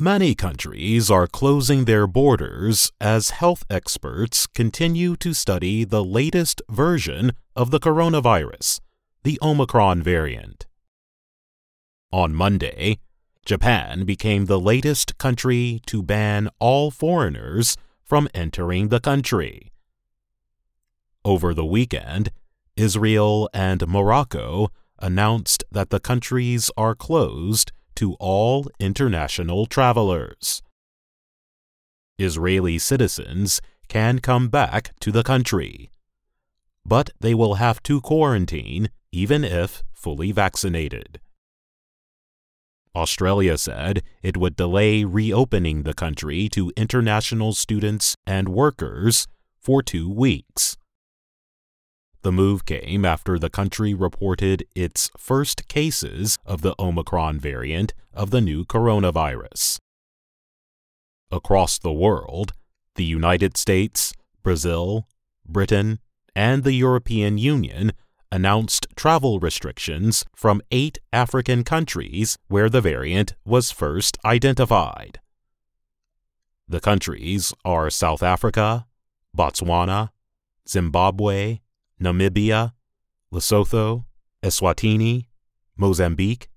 Many countries are closing their borders as health experts continue to study the latest version of the coronavirus, the Omicron variant. On Monday, Japan became the latest country to ban all foreigners from entering the country. Over the weekend, Israel and Morocco announced that the countries are closed to all international travelers. Israeli citizens can come back to the country, but they will have to quarantine even if fully vaccinated. Australia said it would delay reopening the country to international students and workers for two weeks. The move came after the country reported its first cases of the Omicron variant of the new coronavirus. Across the world, the United States, Brazil, Britain, and the European Union announced travel restrictions from eight African countries where the variant was first identified. The countries are South Africa, Botswana, Zimbabwe, Namibia, Lesotho, Eswatini, Mozambique,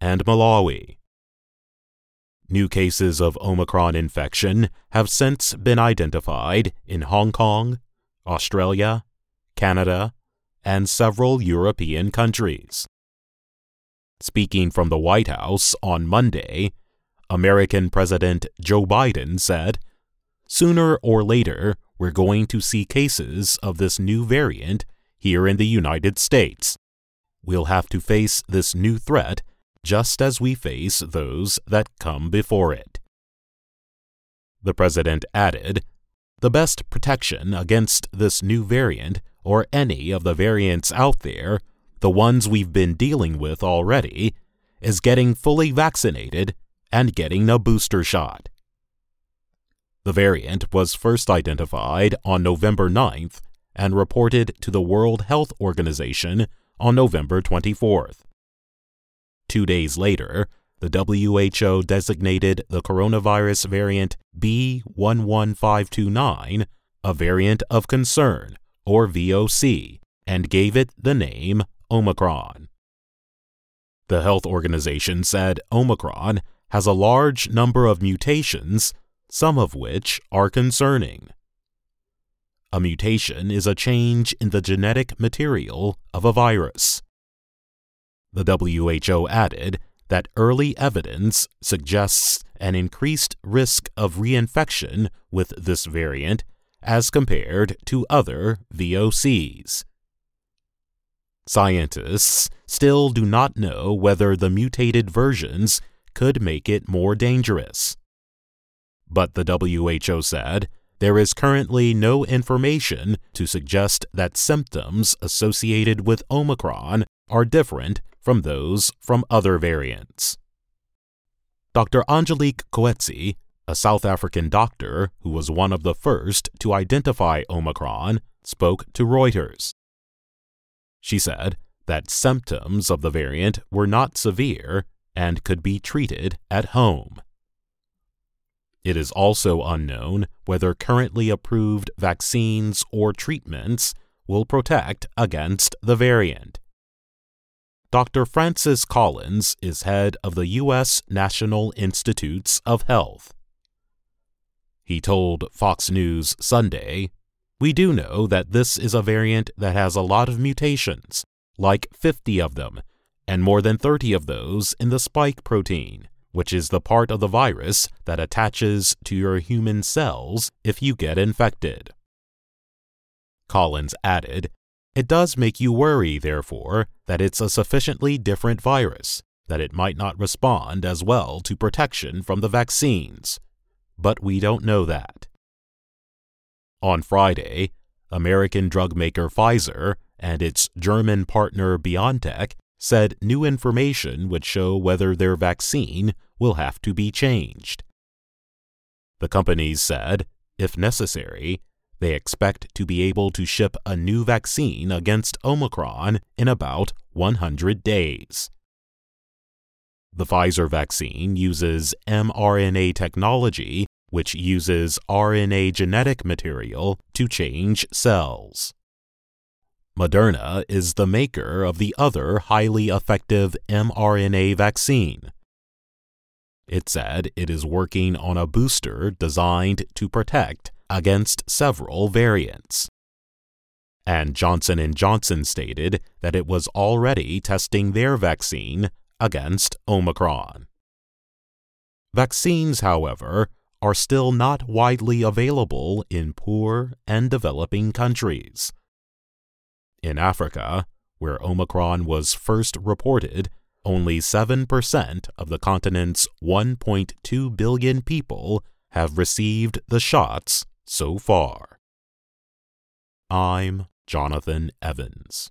and Malawi. New cases of Omicron infection have since been identified in Hong Kong, Australia, Canada, and several European countries. Speaking from the White House on Monday, American President Joe Biden said, Sooner or later, we're going to see cases of this new variant here in the United States. We'll have to face this new threat just as we face those that come before it. The president added, The best protection against this new variant, or any of the variants out there, the ones we've been dealing with already, is getting fully vaccinated and getting a booster shot. The variant was first identified on November 9th and reported to the World Health Organization on November 24th. Two days later, the WHO designated the coronavirus variant B11529 a variant of concern, or VOC, and gave it the name Omicron. The health organization said Omicron has a large number of mutations some of which are concerning. A mutation is a change in the genetic material of a virus. The WHO added that early evidence suggests an increased risk of reinfection with this variant as compared to other VOCs. Scientists still do not know whether the mutated versions could make it more dangerous. But the WHO said there is currently no information to suggest that symptoms associated with Omicron are different from those from other variants. Dr. Angelique Coetzee, a South African doctor who was one of the first to identify Omicron, spoke to Reuters. She said that symptoms of the variant were not severe and could be treated at home. It is also unknown whether currently approved vaccines or treatments will protect against the variant. Dr. Francis Collins is head of the U.S. National Institutes of Health. He told Fox News Sunday, We do know that this is a variant that has a lot of mutations, like 50 of them, and more than 30 of those in the spike protein which is the part of the virus that attaches to your human cells if you get infected. Collins added, It does make you worry, therefore, that it's a sufficiently different virus, that it might not respond as well to protection from the vaccines. But we don't know that. On Friday, American drug maker Pfizer and its German partner BioNTech said new information would show whether their vaccine will have to be changed. The companies said, if necessary, they expect to be able to ship a new vaccine against Omicron in about 100 days. The Pfizer vaccine uses mRNA technology, which uses RNA genetic material to change cells. Moderna is the maker of the other highly effective mRNA vaccine. It said it is working on a booster designed to protect against several variants. And Johnson & Johnson stated that it was already testing their vaccine against Omicron. Vaccines, however, are still not widely available in poor and developing countries. In Africa, where Omicron was first reported, only 7% of the continent's 1.2 billion people have received the shots so far. I'm Jonathan Evans.